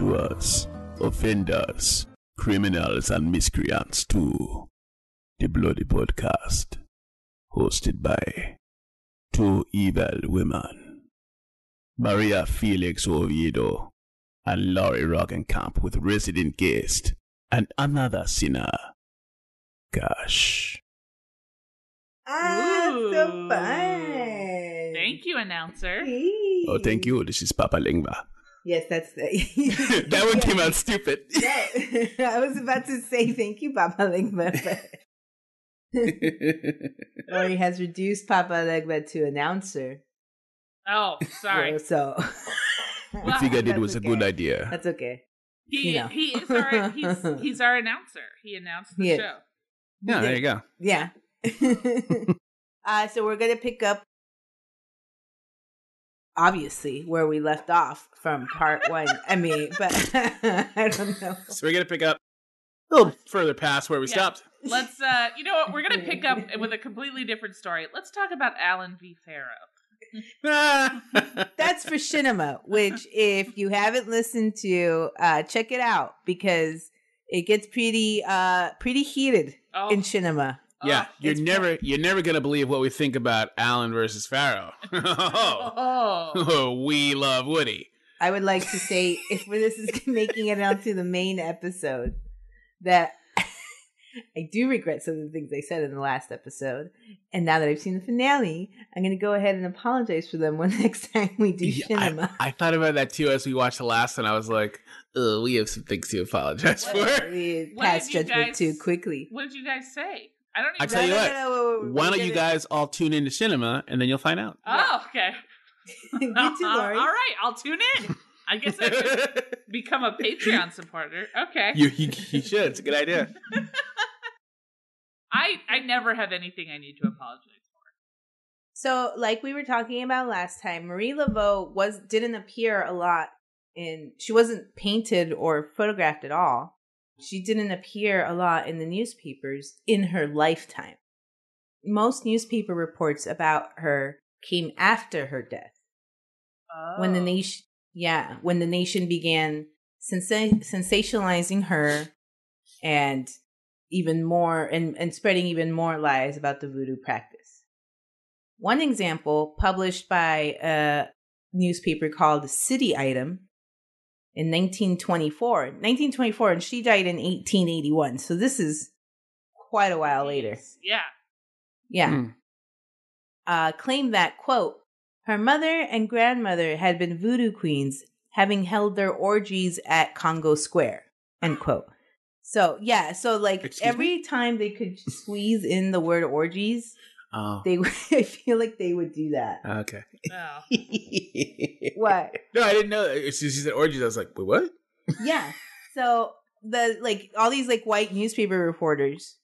wrongdoers, offenders, criminals, and miscreants too. The Bloody Podcast, hosted by two evil women, Maria Felix Oviedo and Laurie Roggenkamp with resident guest and another sinner, Gosh. Ah, so Ooh. fun. Thank you, announcer. Hey. Oh, thank you. This is Papa Lingba. Yes, that's the. that one came out stupid. yeah, I was about to say thank you, Papa Legba. but Lori has reduced Papa Legba to announcer. Oh, sorry. So I figured it That's was a good idea. That's okay. He You know. he is our he's he's our announcer. He announced the Yeah. show. Yeah, there you go. Yeah. uh, so we're gonna pick up, obviously, where we left off from part one. I mean, but I don't know. So we're gonna pick up a little further past where we Yeah. stopped. Let's uh you know what? We're gonna pick up with a completely different story. Let's talk about Allen v. Farrow. That's for Shinema, which if you haven't listened to, uh, check it out because it gets pretty, uh, pretty heated Oh, in Shinema. Yeah, oh, you're it's never you're never gonna believe what we think about Allen versus Farrow. oh. oh, we love Woody. I would like to say, if this is making it onto the main episode, that I do regret some of the things I said in the last episode. And now that I've seen the finale, I'm going to go ahead and apologize for them when next time we do Yeah, Shinema. I, I thought about that too as we watched the last one. I was like, Ugh, we have some things to apologize for. We What passed judgment guys- too quickly. What did you guys say? I don't I even tell you No, no, what, no, no, we're- Why don't you gonna- guys all tune into cinema and then you'll find out. Oh, okay. you too, uh-huh. Lori. all right, I'll tune in. I guess I could become a Patreon supporter. Okay. you, you you should. It's a good idea. I I never have anything I need to apologize for. So, like we were talking about last time, Marie Laveau was didn't appear a lot in. She wasn't painted or photographed at all. She didn't appear a lot in the newspapers in her lifetime. Most newspaper reports about her came after her death, when the Oh. nation, yeah, when the nation began sensa- sensationalizing her, and even more and, and spreading even more lies about the voodoo practice. One example, published by a newspaper called City Item in 1924. 1924, and she died in 1881. So this is quite a while later. Yeah. Yeah. Hmm. Uh, claimed that, quote, her mother and grandmother had been voodoo queens, having held their orgies at Congo Square, end quote. So, yeah, so like Excuse every time they could squeeze in the word orgies, Oh, they would, I feel like they would do that. okay. Oh. What? No, I didn't know. that. As soon as she said orgies, I was like, wait, what? yeah. So the like all these like white newspaper reporters,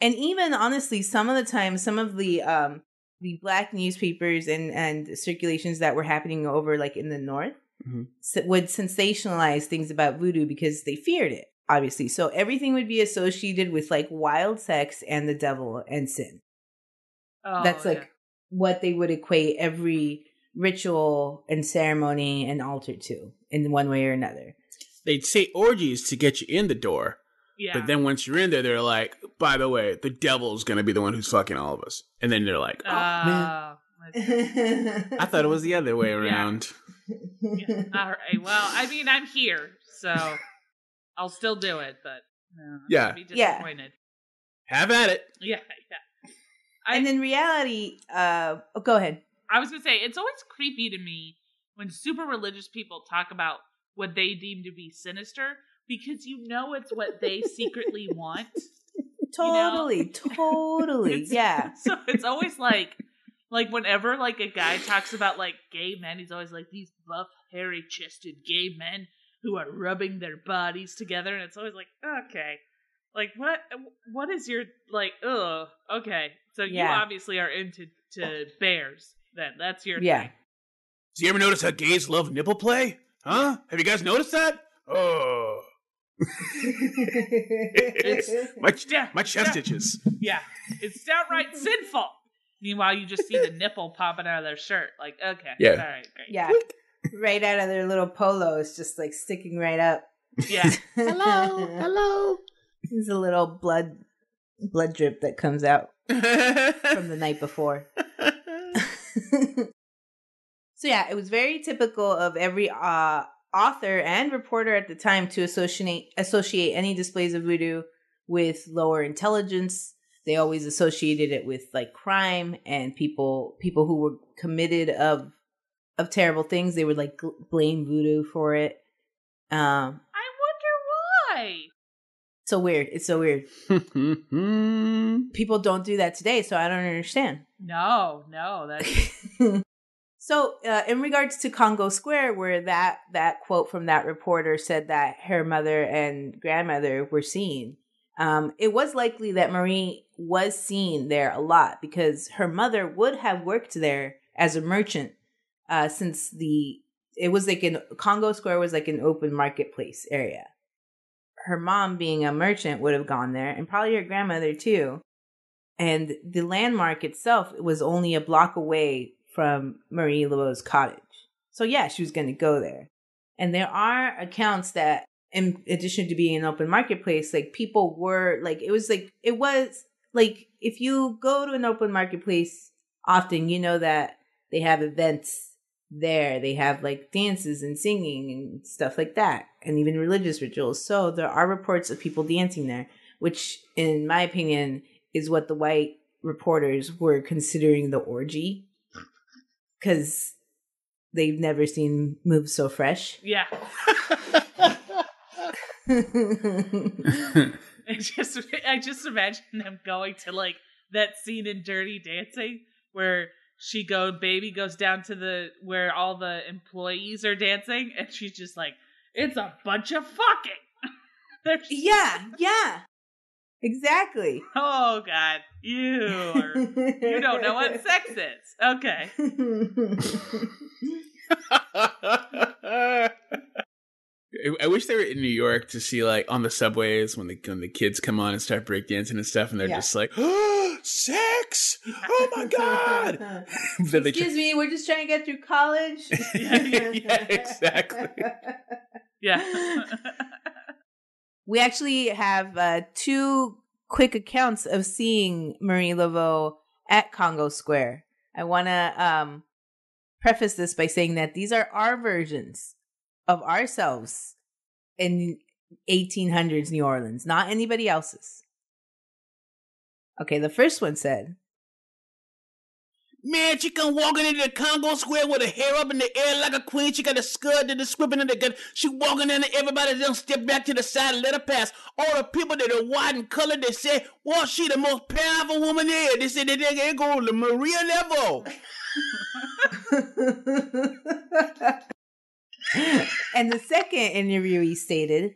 and even honestly, some of the time, some of the um the black newspapers and and circulations that were happening over like in the north Mhm. would sensationalize things about voodoo because they feared it. Obviously, so everything would be associated with like wild sex and the devil and sin. Oh, That's like yeah. what they would equate every ritual and ceremony and altar to in one way or another. They'd say orgies to get you in the door, yeah. but then once you're in there, they're like, by the way, the devil's gonna be the one who's fucking all of us. And then they're like, oh, oh man. Oh, I- I thought it was the other way around. yeah. All right. Well, I mean, I'm here, so I'll still do it, but uh, no, Yeah. I'll be Yeah. disappointed. Have at it. Yeah, yeah. I, and in reality, uh, oh, go ahead. I was gonna say it's always creepy to me when super religious people talk about what they deem to be sinister because you know it's what they secretly want. know? Totally, totally, It's- yeah. So it's always like, like whenever like a guy talks about like gay men, he's always like these buff, hairy-chested gay men who are rubbing their bodies together, and it's always like, okay, like what? What is your like? Ugh. Okay, so you obviously are into to bears. Then that's your Yeah. thing. Do you ever notice how gays love nipple play? Huh? Have you guys noticed that? Oh, my ch- Yeah, my chest yeah. itches. Yeah, it's downright sinful. Meanwhile, you just see the nipple popping out of their shirt. Like, okay, Yeah. all right, great. yeah. right out of their little polos, just like sticking right up. Yeah. hello, hello. There's a little blood blood drip that comes out from the night before. so yeah, it was very typical of every uh, author and reporter at the time to associate associate any displays of voodoo with lower intelligence. They always associated it with like crime and people people who were committed of of terrible things. They would like blame voodoo for it. Um, I wonder why. So weird. It's so weird. People don't do that today, so I don't understand. No, no, that's So, uh, in regards to Congo Square, where that that quote from that reporter said that her mother and grandmother were seen, um, it was likely that Marie was seen there a lot because her mother would have worked there as a merchant uh, since the it was like in Congo Square was like an open marketplace area. Her mom, being a merchant, would have gone there, and probably her grandmother too. And the landmark itself was only a block away from Marie Laveau's cottage. So yeah, she was going to go there. And there are accounts that in addition to being an open marketplace, like people were like it was like it was like if you go to an open marketplace often, you know that they have events there. They have like dances and singing and stuff like that, and even religious rituals. So there are reports of people dancing there, which, in my opinion, is what the white reporters were considering the orgy because they've never seen moves so fresh. yeah. I just I just imagine them going to like that scene in Dirty Dancing where she go baby goes down to the where all the employees are dancing and she's just like it's a bunch of fucking. There's- yeah, yeah, exactly. Oh god, you are, you don't know what sex is. Okay. I- I wish they were in New York to see like on the subways when the when the kids come on and start breakdancing and stuff, and they're Yeah. just like, oh, "Sex! Oh my god!" Then they Excuse me, we're just trying to get through college. Yeah, yeah, yeah, exactly. Yeah. we actually have uh, two quick accounts of seeing Marie Laveau at Congo Square. I want to um, preface this by saying that these are our versions of ourselves in 1800s New Orleans, not anybody else's. Okay, the first one said, Man, she come walking into the Congo Square with her hair up in the air like a queen. She got a skirt and the scribbling in the gun. She walking in and everybody just step back to the side and let her pass. All the people that are white and colored, they say, well, she the most powerful woman there. They say, they they go to Maria Level. and the second interviewee stated,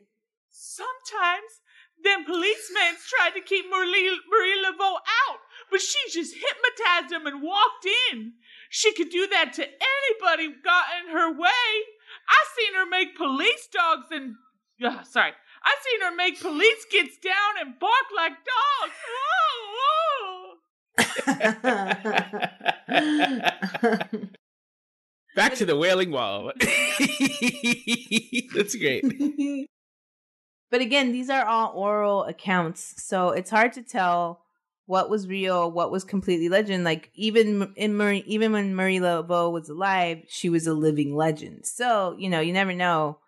Sometimes them policemen tried to keep Marie, Marie Laveau out, but she just hypnotized them and walked in. She could do that to anybody who got in her way. I seen her make police dogs and uh, sorry, I seen her make police kids down and bark like dogs. Whoa, whoa. Back to the Wailing Wall. That's great. but again, these are all oral accounts, so it's hard to tell what was real, what was completely legend. Like even in Marie, even when Marie Laveau was alive, she was a living legend. So you know, you never know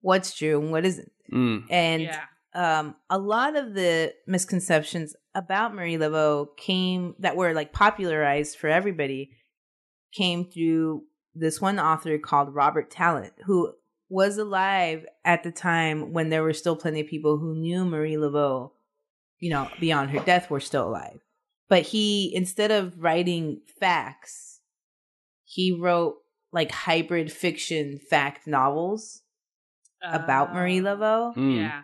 what's true and what isn't. Mm. And yeah. um, a lot of the misconceptions about Marie Laveau came that were like popularized for everybody came through this one author called Robert Tallant, who was alive at the time when there were still plenty of people who knew Marie Laveau, you know, beyond her death were still alive. But he, instead of writing facts, he wrote like hybrid fiction fact novels about Marie Uh, Laveau. Mm. Yeah.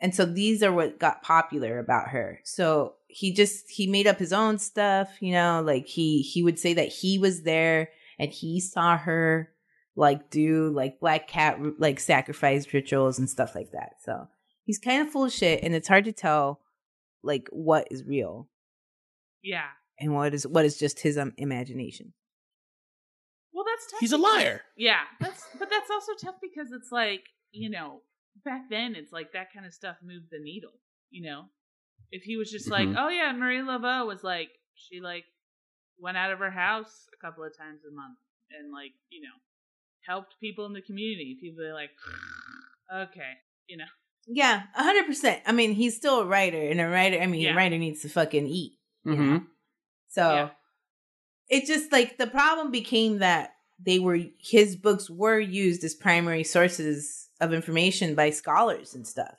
And so these are what got popular about her. So he just he made up his own stuff, you know, like he he would say that he was there and he saw her like do like black cat like sacrifice rituals and stuff like that. So he's kind of full of shit and it's hard to tell like what is real Yeah. and what is what is just his um, imagination. Well, that's tough. He's a liar. Yeah, that's but that's also tough because it's like you know back then it's like that kind of stuff moved the needle. You know, if he was just like, Mhm. oh yeah, Marie Laveau was like she like went out of her house a couple of times a month and like you know helped people in the community. People are like, okay, you know, Yeah, a hundred percent. I mean, he's still a writer, and a writer. I mean, Yeah. a writer needs to fucking eat. Mm-hmm. know? So Yeah. it just like the problem became that they were his books were used as primary sources of information by scholars and stuff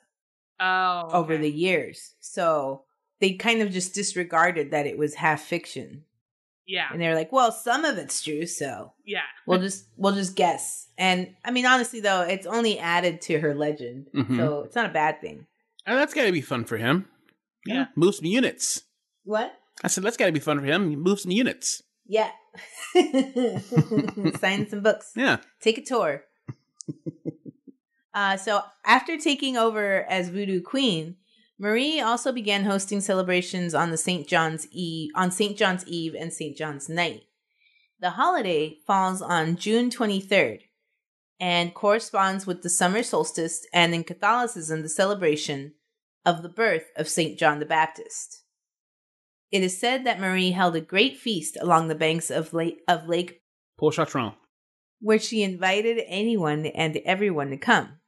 oh over the years. So they kind of just disregarded that it was half fiction, yeah and they're like, "Well, some of it's true, so yeah we'll just we'll just guess." And I mean, honestly, though, it's only added to her legend, Mhm. so it's not a bad thing. And that's got to be fun for him. Yeah. Move some units. What? I said, that's got to be fun for him. Move some units. Yeah. Sign some books. Yeah. Take a tour. uh, so after taking over as Voodoo Queen, Marie also began hosting celebrations on the St. John's Eve on St. John's Eve and St. John's Night. The holiday falls on June 23rd and corresponds with the summer solstice and in Catholicism the celebration of the birth of St. John the Baptist. It is said that Marie held a great feast along the banks of Lake, of Lake Pontchartrain. where she invited anyone and everyone to come.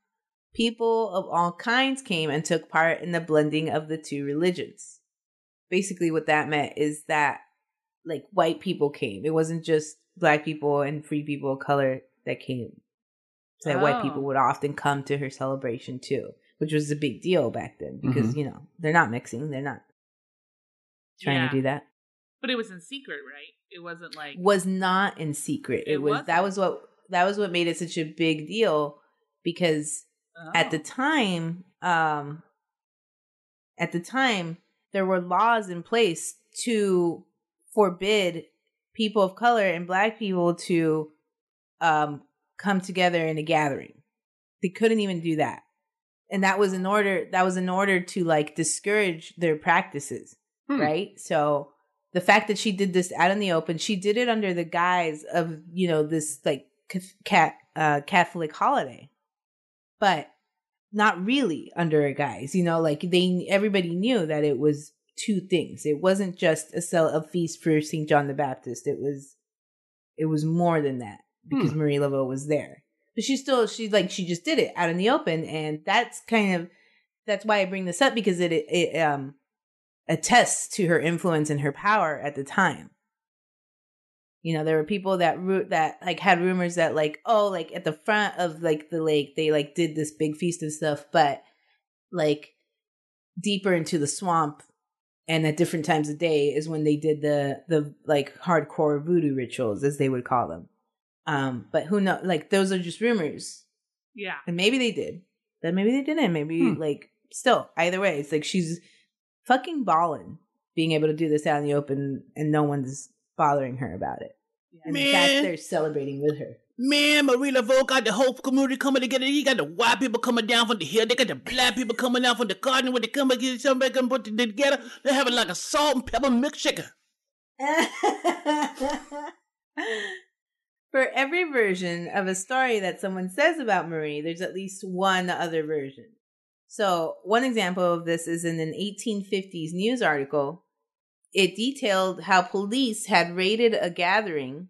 People of all kinds came and took part in the blending of the two religions. Basically, what that meant is that, like, white people came. It wasn't just black people and free people of color that came. So that white Oh. people would often come to her celebration too, which was a big deal back then because, mm-hmm. you know, they're not mixing. They're not trying Yeah. to do that but it was in secret right it wasn't like was not in secret. It, It was that wasn't? was what that was what made it such a big deal because at the Oh. time, um at the time there were laws in place to forbid people of color and black people to um come together in a gathering. They couldn't even do that. And that was in order that was in order to like discourage their practices Hmm. right? So the fact that she did this out in the open, she did it under the guise of you know this like uh, Catholic holiday, but not really under a guise. You know, like they everybody knew that it was two things. It wasn't just a cell a feast for Saint John the Baptist. It was it was more than that because Marie Laveau was there. But she still she like she just did it out in the open, and that's kind of that's why I bring this up because it it um attests to her influence and her power at the time. You know, there were people that root that like had rumors that like oh like at the front of like the lake they like did this big feast and stuff, but like deeper into the swamp and at different times of day is when they did the the like hardcore voodoo rituals as they would call them. Um, but who know like those are just rumors. yeah And maybe they did. Then maybe they didn't. Maybe Hmm. like still either way, it's like she's fucking balling being able to do this out in the open and no one's bothering her about it. And Man. they're celebrating with her. Man, Marie Laveau got the whole community coming together. You got the white people coming down from the hill. They got the black people coming down from the garden. When they come together, somebody come put it together. They're having like a salt and pepper milkshake. For every version of a story that someone says about Marie, there's at least one other version. So, one example of this is in an 1850s news article. It detailed how police had raided a gathering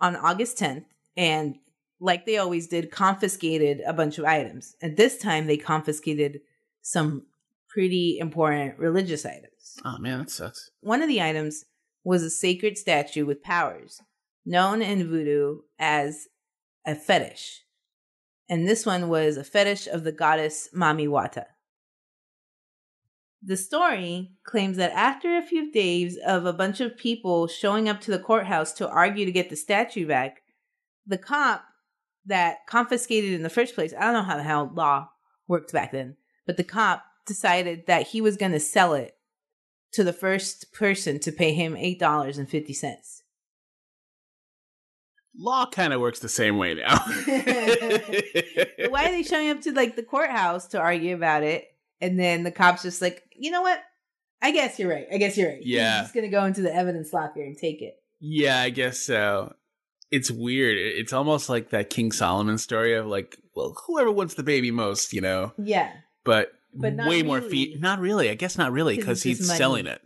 on August 10th and, like they always did, confiscated a bunch of items. And this time they confiscated some pretty important religious items. Oh man, that sucks. One of the items was a sacred statue with powers, known in voodoo as a fetish. And this one was a fetish of the goddess Mami Wata. The story claims that after a few days of a bunch of people showing up to the courthouse to argue to get the statue back, the cop that confiscated it in the first place, I don't know how the hell law worked back then, but the cop decided that he was going to sell it to the first person to pay him eight dollars and fifty cents. Law kind of works the same way now. Why are they showing up to like the courthouse to argue about it, and then the cops just like, you know what? I guess you're right. I guess you're right. Yeah. He's just gonna go into the evidence locker and take it. Yeah, I guess so. it's weird. It's almost like that King Solomon story of like, well, whoever wants the baby most, you know, Yeah. but, But not way more really. fee. Not really. I guess not really 'Cause because he's selling it.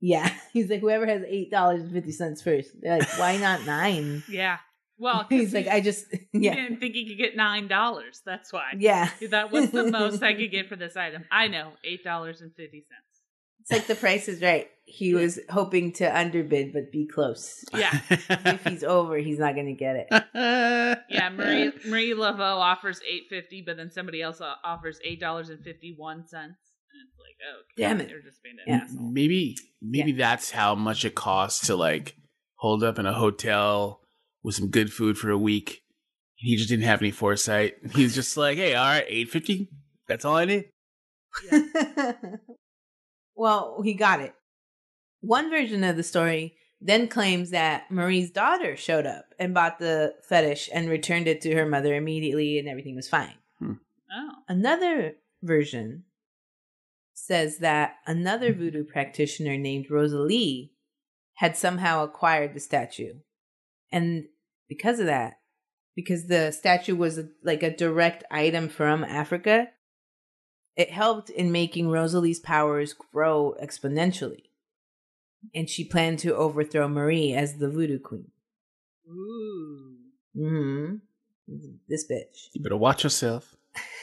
Yeah. He's like, whoever has eight dollars and fifty cents first. They're like, why not nine? Yeah. Well, 'cause He's like, I just he yeah. didn't think he could get nine dollars. That's why. Yeah. that was the most I could get for this item? I know, eight dollars and fifty cents. It's like the price is right. He was hoping to underbid but be close. Yeah. if he's over, he's not gonna get it. Yeah, Marie Marie Laveau offers eight fifty, but then somebody else uh, offers eight dollars and fifty one cents. And it's like, oh, Damn it. They're just being an Yeah. asshole. maybe maybe that's how much it costs to like hold up in a hotel with some good food for a week. He just didn't have any foresight. He's just like, hey, all right, eight fifty. That's all I need. well, he got it. One version of the story then claims that Marie's daughter showed up and bought the fetish and returned it to her mother immediately and everything was fine. Hmm. Oh, Another version says that another voodoo practitioner named Rosalie had somehow acquired the statue. And because of that, because the statue was like a direct item from Africa, it helped in making Rosalie's powers grow exponentially. And she planned to overthrow Marie as the voodoo queen. ooh, hmm This bitch. You better watch yourself.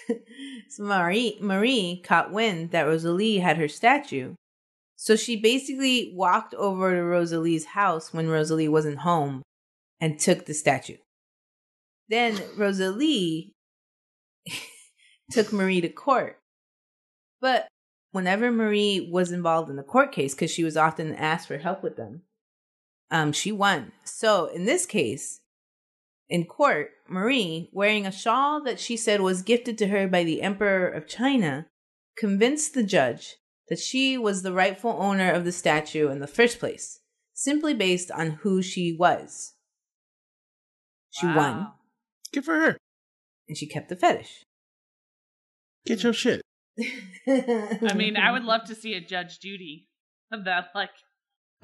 so Marie Marie caught wind that Rosalie had her statue. So she basically walked over to Rosalie's house when Rosalie wasn't home and took the statue. Then Rosalie took Marie to court. But whenever Marie was involved in the court case, because she was often asked for help with them, um, she won. So in this case, in court, Marie, wearing a shawl that she said was gifted to her by the Emperor of China, convinced the judge that she was the rightful owner of the statue in the first place, simply based on who she was. She won, Good for her. and she kept the fetish. Get your shit. I I mean, I would love to see a Judge Judy of that. Like,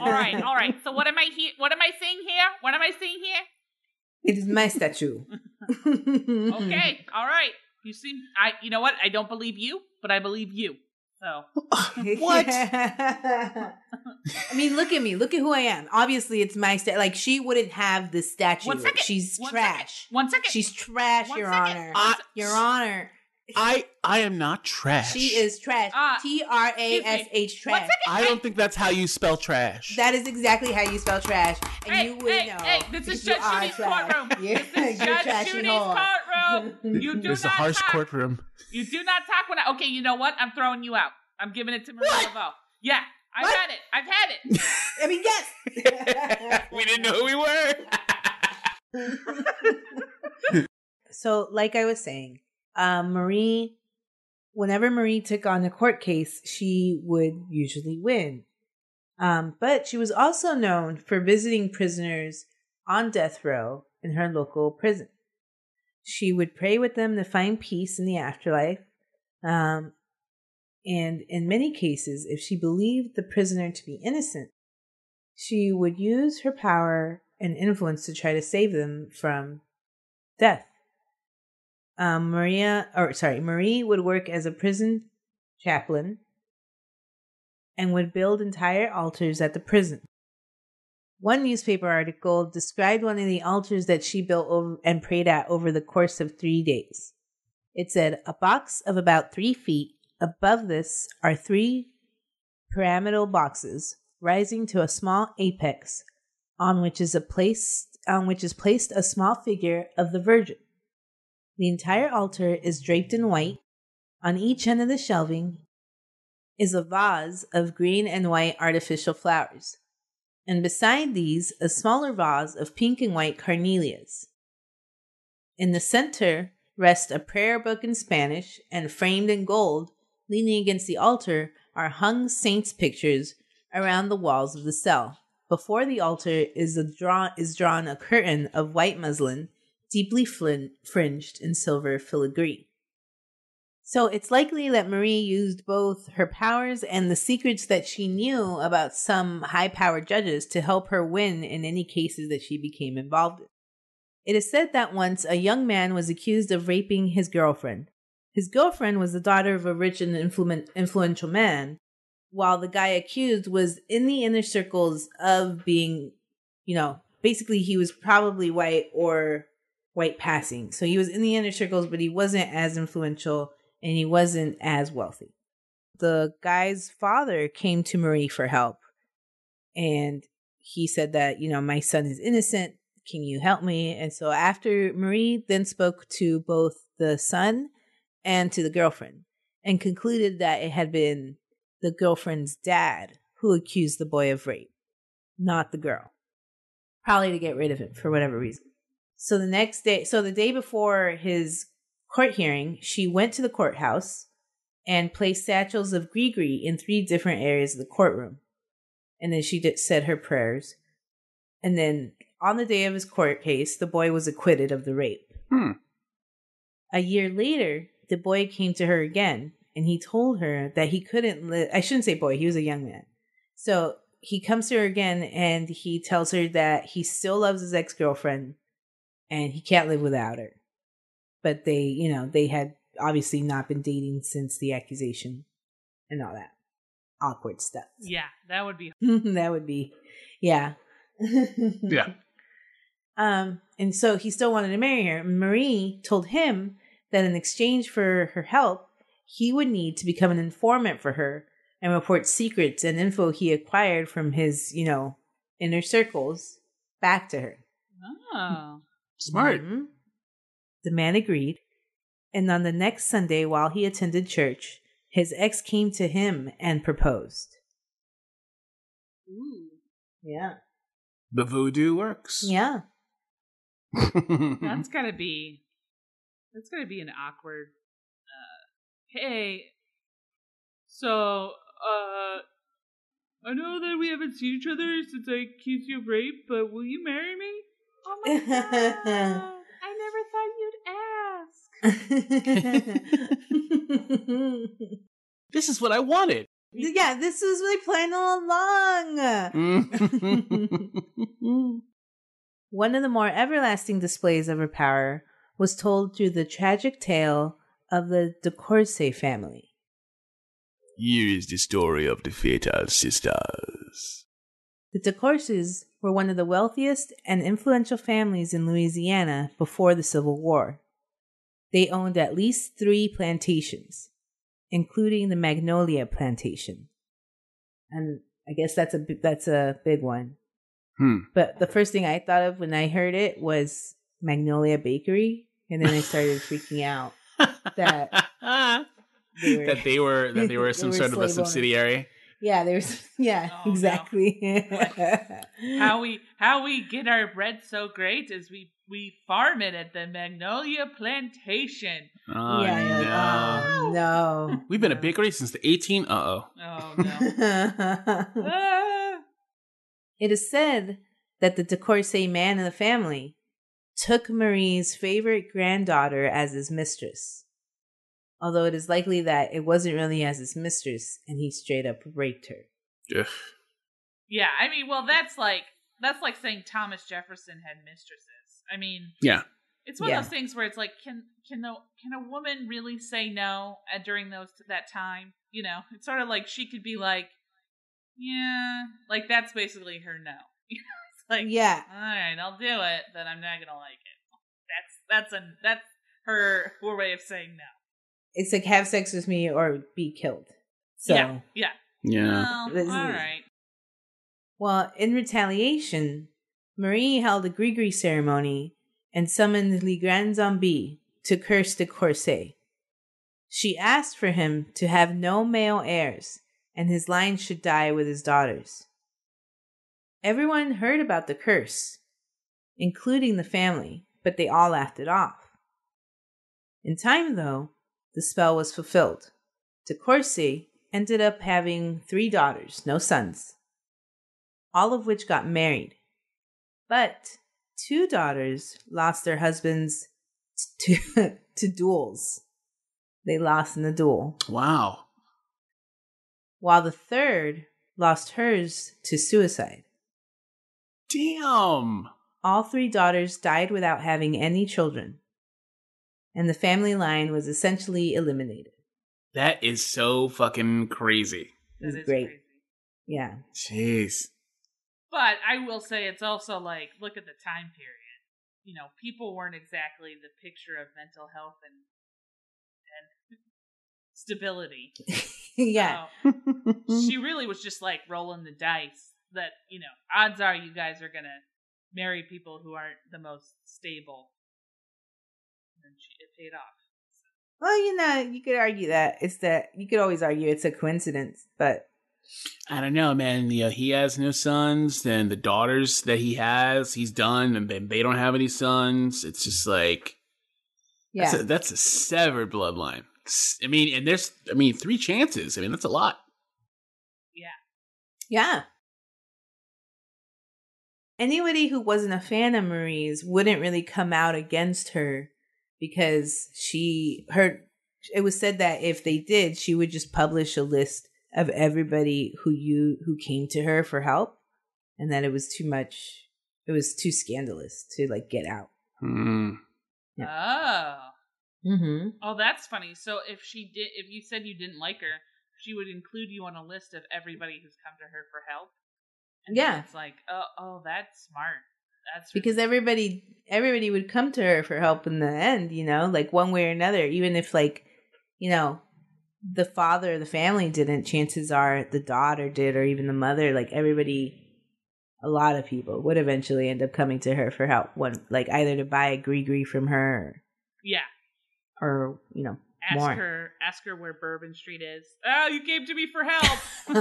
all right, all right. So what am I here? What am I seeing here? What am I seeing here? It is my statue. Okay, all right. You seem, I, you know what? I don't believe you, but I believe you. So what? I mean, look at me. Look at who I am. Obviously, it's my statue. Like she wouldn't have this statue. One second. She's One trash. one second. She's trash, One Your second. Honor. I- Your Honor. I I am not trash. She is trash. Ah, T R A S H trash. I don't think that's how you spell trash. That is exactly how you spell trash, and Hey, you would hey, know. hey, this because is you Judge are Judy's courtroom. Yeah, This is you're Judge Judy's courtroom. You do this not. It's a harsh talk. courtroom. You do not talk when I. Okay, you know what? I'm throwing you out. I'm giving it to Maria What? Laveau. Yeah, I've What? had it. I've had it. I mean, yes. we didn't know who we were. so, like I was saying, um, Marie, whenever Marie took on a court case, she would usually win. Um, but she was also known for visiting prisoners on death row in her local prison. She would pray with them to find peace in the afterlife. Um, and in many cases, if she believed the prisoner to be innocent, she would use her power and influence to try to save them from death. Um, Maria, or sorry, Marie would work as a prison chaplain and would build entire altars at the prison. One newspaper article described one of the altars that she built and prayed at over the course of three days. It said, A box of about three feet. Above this are three pyramidal boxes rising to a small apex on which is a place on which is placed a small figure of the Virgin. The entire altar is draped in white. On each end of the shelving is a vase of green and white artificial flowers, and beside these, a smaller vase of pink and white carnelias. In the center rests a prayer book in Spanish, and framed in gold, leaning against the altar, are hung saints' pictures around the walls of the cell. Before the altar is a drawn is drawn a curtain of white muslin, deeply flin- fringed in silver filigree. So it's likely that Marie used both her powers and the secrets that she knew about some high powered judges to help her win in any cases that she became involved in. It is said that once a young man was accused of raping his girlfriend. His girlfriend was the daughter of a rich and influ- influential man, while the guy accused was in the inner circles of being, you know, basically he was probably white or white passing. So he was in the inner circles, but he wasn't as influential and he wasn't as wealthy. The guy's father came to Marie for help and he said that, you know, my son is innocent. Can you help me? And so after Marie then spoke to both the son and to the girlfriend and concluded that it had been the girlfriend's dad who accused the boy of rape, not the girl. Probably to get rid of him for whatever reason. So the next day, so the day before his court hearing, she went to the courthouse and placed satchels of gree in three different areas of the courtroom. And then she did, said her prayers. And then on the day of his court case, the boy was acquitted of the rape. Hmm. A year later, the boy came to her again and he told her that he couldn't live. I shouldn't say boy, he was a young man. So he comes to her again and he tells her that he still loves his ex girlfriend and he can't live without her. But they, you know, they had obviously not been dating since the accusation and all that awkward stuff. Yeah, that would be. that would be, yeah. Yeah. Um, and so he still wanted to marry her. Marie told him that in exchange for her help, he would need to become an informant for her and report secrets and info he acquired from his, you know, inner circles back to her. Oh. Smart. Mhm. The man agreed, and on the next Sunday, while he attended church, his ex came to him and proposed. Ooh. Yeah. The voodoo works. Yeah. That's gotta be. That's gotta be an awkward. Uh, hey, so uh, I know that we haven't seen each other since I accused you of rape, but will you marry me? Oh my god! I never thought you'd ask. this is what I wanted. yeah, this was my plan all along. One of the more everlasting displays of her power was told through the tragic tale of the De Courcy family. Here is the story of the Fatal Sisters. The De Courcys were one of the wealthiest and influential families in Louisiana before the Civil War. They owned at least three plantations, including the Magnolia Plantation. And I guess that's a that's a big one. Hmm. But the first thing I thought of when I heard it was Magnolia Bakery, and then I started freaking out that they were, that they were that they were They some were sort of a subsidiary. owners. Subsidiary. yeah, there's yeah, Oh, no. exactly. how we how we get our bread so great is we we farm it at the Magnolia Plantation. Oh yeah, no. yeah, oh, no. We've been a bakery since the 18. Uh oh. Oh no! Ah. it is said that the De Courcy man in the family took Marie's favorite granddaughter as his mistress. Although it is likely that it wasn't really as his mistress and he straight up raped her. Ugh. yeah, I mean, well, that's like that's like saying Thomas Jefferson had mistresses. I mean, Yeah. it's one Yeah. of those things where it's like, can can the can a woman really say no at, during those that time? You know, it's sort of like she could be like, yeah, like that's basically her no. it's like, Yeah. all right, I'll do it, but I'm not gonna like it. That's that's a that's her her way of saying no. It's like have sex with me or be killed. So Yeah, yeah. Yeah. Well, all right. Well, in retaliation, Marie held a Grigri ceremony and summoned Le Grand Zombie to curse de Courcy. She asked for him to have no male heirs, and his line should die with his daughters. Everyone heard about the curse, including the family, but they all laughed it off. In time, though, the spell was fulfilled. De Courcy ended up having three daughters, no sons all of which got married. But two daughters lost their husbands to, to duels. they lost in the duel, Wow. while the third lost hers to suicide. Damn. All three daughters died without having any children, and the family line was essentially eliminated. That is so fucking crazy. It was That is great. crazy. Yeah. Jeez. But I will say it's also like look at the time period. You know, people weren't exactly the picture of mental health and and stability. yeah. So she really was just like rolling the dice that, you know, odds are you guys are gonna marry people who aren't the most stable. And she, it paid off. Well, you know, you could argue that it's that you could always argue it's a coincidence, but I don't know, man. You know, he has no sons, and the daughters that he has, he's done, and then they don't have any sons. It's just like yeah. that's, a, that's a severed bloodline. I mean, and there's, I mean, three chances. I mean, that's a lot. Yeah. Yeah. Anybody who wasn't a fan of Marie's wouldn't really come out against her because she her it was said that if they did, she would just publish a list of everybody who you who came to her for help and that it was too much it was too scandalous to like get out. Hmm. Oh. Mhm. Oh, that's funny. So if she did if you said you didn't like her, she would include you on a list of everybody who's come to her for help. And Yeah. It's like, oh, oh, that's smart. That's because everybody everybody would come to her for help in the end you know like one way or another even if like you know the father of the family didn't chances are the daughter did or even the mother like everybody a lot of people would eventually end up coming to her for help one like either to buy a gree from her yeah. or, or you know Ask more her ask her where Bourbon Street is. Oh, you came to me for help.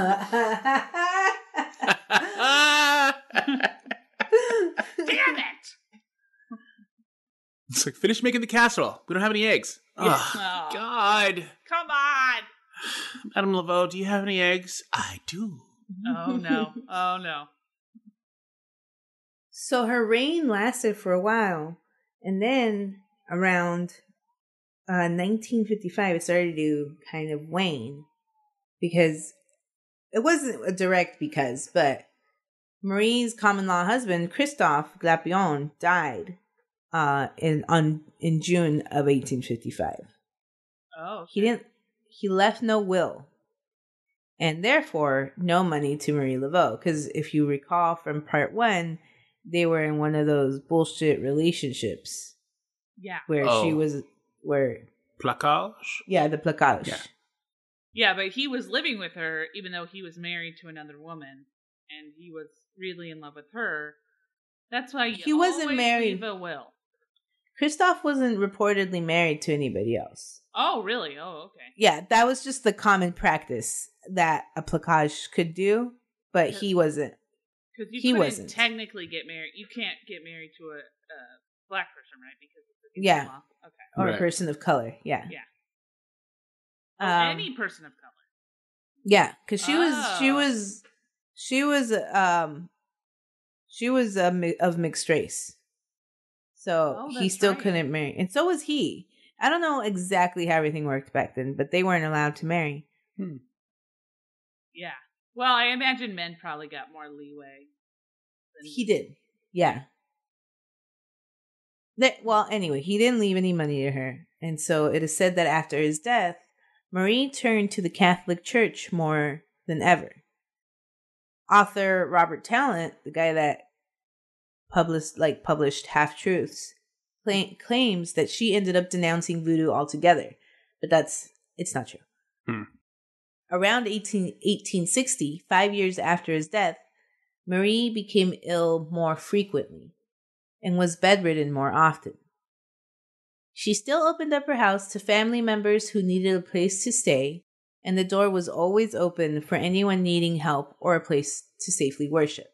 Damn it! It's like finish making the casserole. We don't have any eggs. Oh, Oh. God. Come on. Madame Laveau, do you have any eggs? I do. Oh no. Oh no. So her reign lasted for a while, and then around uh, 1955, it started to kind of wane because it wasn't a direct because, but Marie's common law husband Christophe Glapion died uh, in on in June of 1855 Oh. he didn't he left no will and therefore no money to marie laveau because if you recall from part one they were in one of those bullshit relationships Yeah. where she Oh. was where Placage? yeah the placage Yeah. Yeah, but he was living with her even though he was married to another woman and he was really in love with her. That's why you He wasn't married. leave a will. Christoph wasn't reportedly married to anybody else Oh, really? Oh, okay. yeah that was just the common practice that a placage could do but he wasn't Because you He couldn't wasn't. technically get married. You can't get married to a, a black person, right? Because it's against Yeah. law. Okay. or Right. a person of color yeah Yeah. Um, any person of color. Yeah, because she was she Oh. was she was um she was mi- of mixed race, so Oh, he still right. couldn't marry, and so was he. I don't know exactly how everything worked back then, but they weren't allowed to marry. Hmm. Yeah. Well, I imagine men probably got more leeway. than- He did, yeah. That, well, anyway, he didn't leave any money to her, and so it is said that after his death, Marie turned to the Catholic Church more than ever. Author Robert Tallant, the guy that published like published Half Truths, cla- claims that she ended up denouncing voodoo altogether, but that's it's not true. Hmm. Around 18, 1860, five years after his death, Marie became ill more frequently and was bedridden more often. She still opened up her house to family members who needed a place to stay, and the door was always open for anyone needing help or a place to safely worship.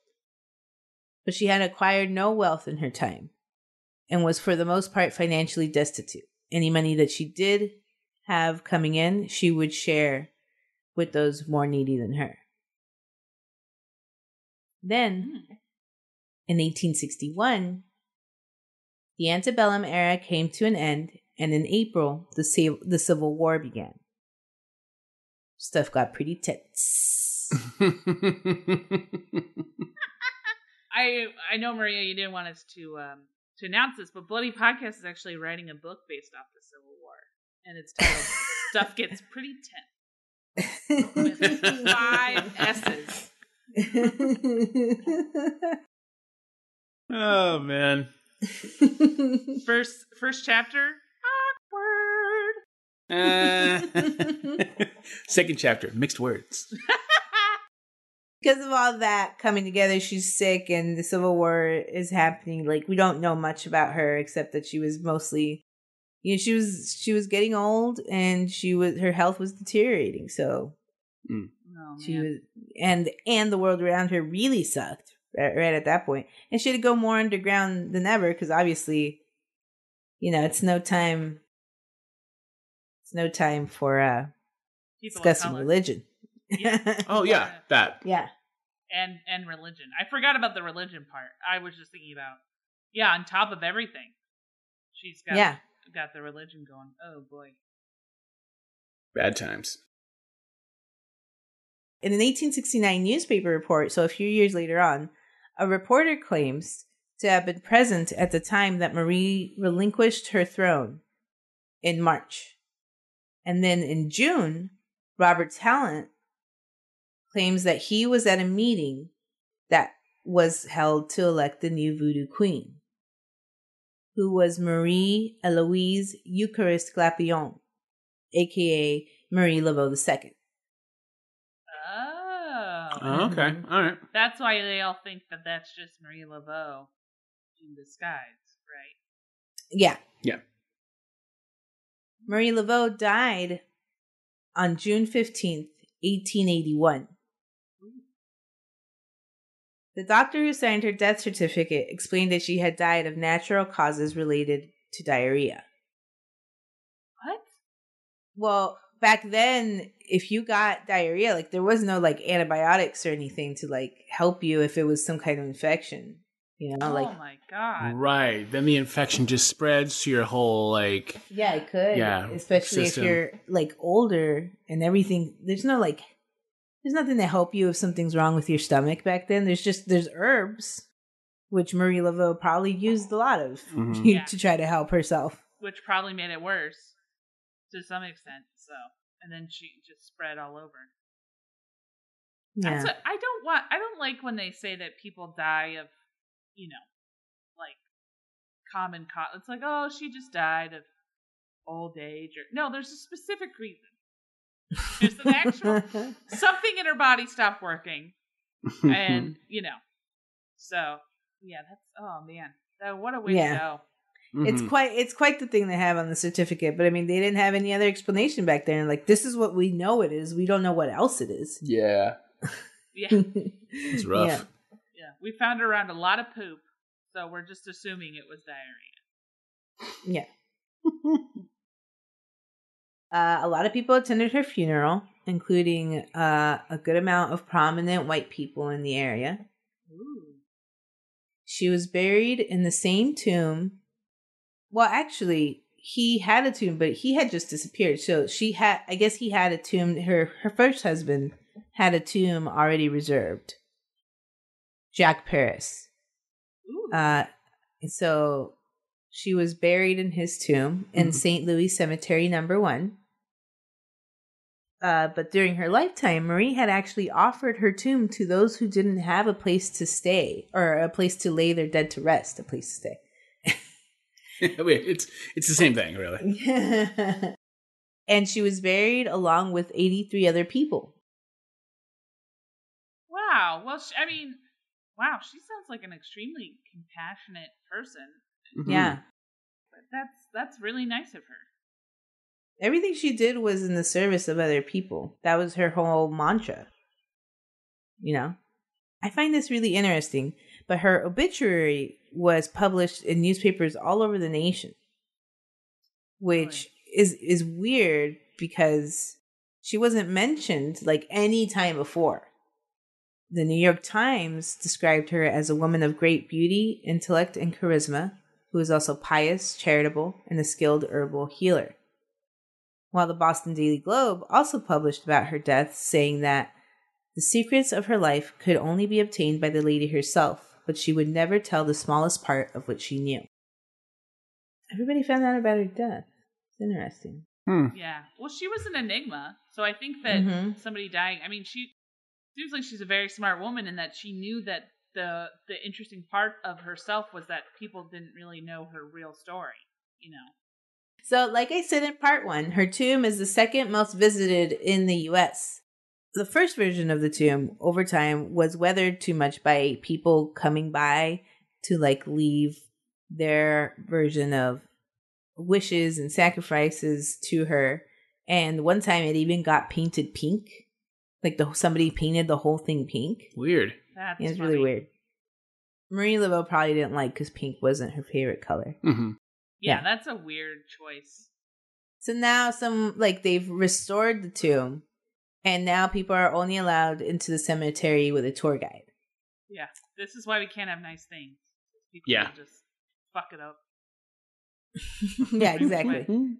But she had acquired no wealth in her time and was for the most part financially destitute. Any money that she did have coming in, she would share with those more needy than her. Then, Hmm. in 1861, the antebellum era came to an end and in April, the, the Civil War began. Stuff got pretty tense. I I know Maria, you didn't want us to um to announce this, but Bloody Podcast is actually writing a book based off the Civil War, and it's titled "Stuff Gets Pretty Tense" with five S's. oh man. First first chapter, awkward. Uh, second chapter, mixed words. Because of all that coming together, she's sick and the Civil War is happening. Like we don't know much about her except that she was mostly, you know, she was she was getting old and she was her health was deteriorating. So Oh, she was, and and the world around her really sucked right, right at that point, and she had to go more underground than ever because obviously, you know, it's no time. It's no time for uh People discussing religion. Yeah. Oh yeah, that. yeah. and and religion. I forgot about the religion part. I was just thinking about yeah, on top of everything, she's got Yeah. got the religion going. Oh boy. Bad times. In an 1869 newspaper report, so a few years later on, a reporter claims to have been present at the time that Marie relinquished her throne in March. And then in June, Robert Tallant claims that he was at a meeting that was held to elect the new voodoo queen, who was Marie Eloise Eucharist Glapion, aka Marie Laveau II. Oh. Oh, okay, Mhm. all right. That's why they all think that that's just Marie Laveau in disguise, right? Yeah. Yeah. Marie Laveau died on June 15th, 1881. The doctor who signed her death certificate explained that she had died of natural causes related to diarrhea. What? Well, back then, if you got diarrhea, like there was no like antibiotics or anything to like help you if it was some kind of infection. You know, like oh like my god. Right. Then the infection just spreads to your whole like. Yeah, it could. Yeah, especially system. if you're like older and everything. There's no like, there's nothing to help you if something's wrong with your stomach back then. There's just there's herbs, which Marie Laveau probably used a lot of Mhm. Yeah. to try to help herself. Which probably made it worse to some extent. So and then she just spread all over. Yeah, That's what I don't want. I don't like when they say that people die of, you know, like common cause. It's like, oh, she just died of old age, or no, there's a specific reason. There's an actual something in her body stopped working, and you know, so yeah, that's oh man, that, what a way Yeah. to go. it's Mhm. quite it's quite the thing they have on the certificate. But I mean, they didn't have any other explanation back then. Like this is what we know it is. We don't know what else it is. yeah. Yeah, It's rough. Yeah. yeah, we found around a lot of poop, so we're just assuming it was diarrhea. Uh, a lot of people attended her funeral, including uh, a good amount of prominent white people in the area. Ooh, She was buried in the same tomb. Well, actually, he had a tomb, but he had just disappeared. So she had, I guess, he had a tomb. Her her first husband had a tomb already reserved. Jack Paris. ooh, Uh, so she was buried in his tomb in Mhm. St. Louis Cemetery Number One. Uh, but during her lifetime, Marie had actually offered her tomb to those who didn't have a place to stay or a place to lay their dead to rest, a place to stay. Wait, it's it's the same thing, really. and she was buried along with 83 other people. wow. Well, she, I mean, wow, she sounds like an extremely compassionate person. Mhm. Yeah. But that's that's really nice of her. Everything she did was in the service of other people. That was her whole mantra. You know? I find this really interesting, but her obituary was published in newspapers all over the nation. Which is is weird because she wasn't mentioned like any time before. The New York Times described her as a woman of great beauty, intellect, and charisma, who is also pious, charitable, and a skilled herbal healer. While the Boston Daily Globe also published about her death, saying that the secrets of her life could only be obtained by the lady herself, but she would never tell the smallest part of what she knew. Everybody found out about her death. It's interesting. Hmm. Yeah. Well, she was an enigma, so I think that Mhm. somebody dying. I mean, she seems like she's a very smart woman in that she knew that the the interesting part of herself was that people didn't really know her real story. You know. So, like I said in part one, her tomb is the second most visited in the US. The first version of the tomb, over time, was weathered too much by people coming by to like leave their version of wishes and sacrifices to her. And one time it even got painted pink. Like the somebody painted the whole thing pink. Weird. That's Yeah, it's really weird. Marie Laveau probably didn't like because pink wasn't her favorite color. hmm Yeah, Yeah. that's a weird choice. So now some like they've restored the tomb and now people are only allowed into the cemetery with a tour guide. Yeah, this is why we can't have nice things. People Yeah. will just fuck it up. yeah, exactly.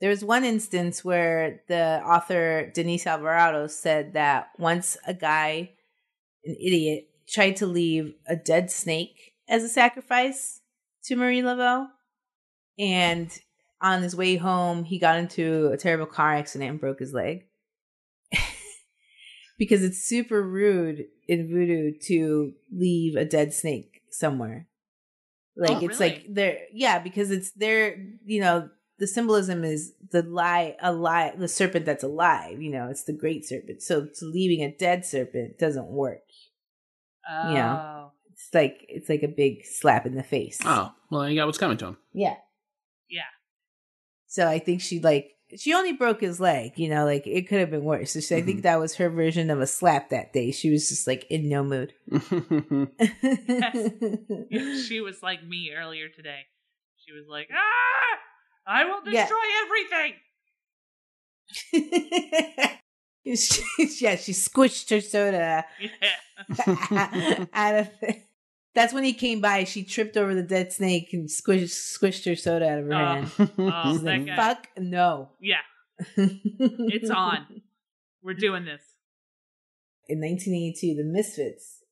There was one instance where the author Denise Alvarado said that once a guy, an idiot, tried to leave a dead snake as a sacrifice to Marie Laveau, and on his way home, he got into a terrible car accident and broke his leg. because it's super rude in voodoo to leave a dead snake somewhere. Like Oh, it's really? like they're yeah, because it's their you know, the symbolism is the lie alive the serpent that's alive, you know, it's the great serpent. So to leaving a dead serpent doesn't work. Oh, Yeah. It's like it's like a big slap in the face. Oh, well, you got what's coming to him. Yeah. Yeah. So I think she like she only broke his leg, you know, like it could have been worse. So she, I think Mhm. that was her version of a slap that day. She was just like in no mood. she was like me earlier today. She was like, "Ah, I will Yeah. destroy everything." She- yeah, she squished her soda Yeah. out of it. That's when he came by. She tripped over the dead snake and squished squished her soda out of her Oh. hand. Oh, She's that like, guy. "Fuck no!" Yeah, it's on. We're doing this. in 1982, the Misfits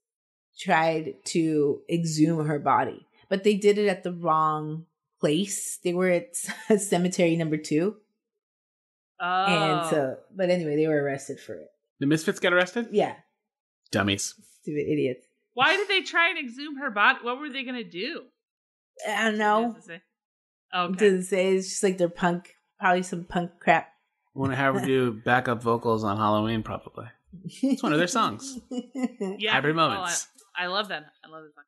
tried to exhume her body, but they did it at the wrong place. They were at cemetery number two, Oh, and so, oh. but anyway, they were arrested for it. the Misfits got arrested? Yeah, Dummies. stupid idiots. Why did they try and exhume her body? What were they gonna do? I don't know. Does it say? Okay. Doesn't say. It's just like they're punk, probably some punk crap. Want to have her do backup vocals on Halloween, probably. It's one of their songs. Yeah. Hybrid Oh, I- I, love that. I love that. song.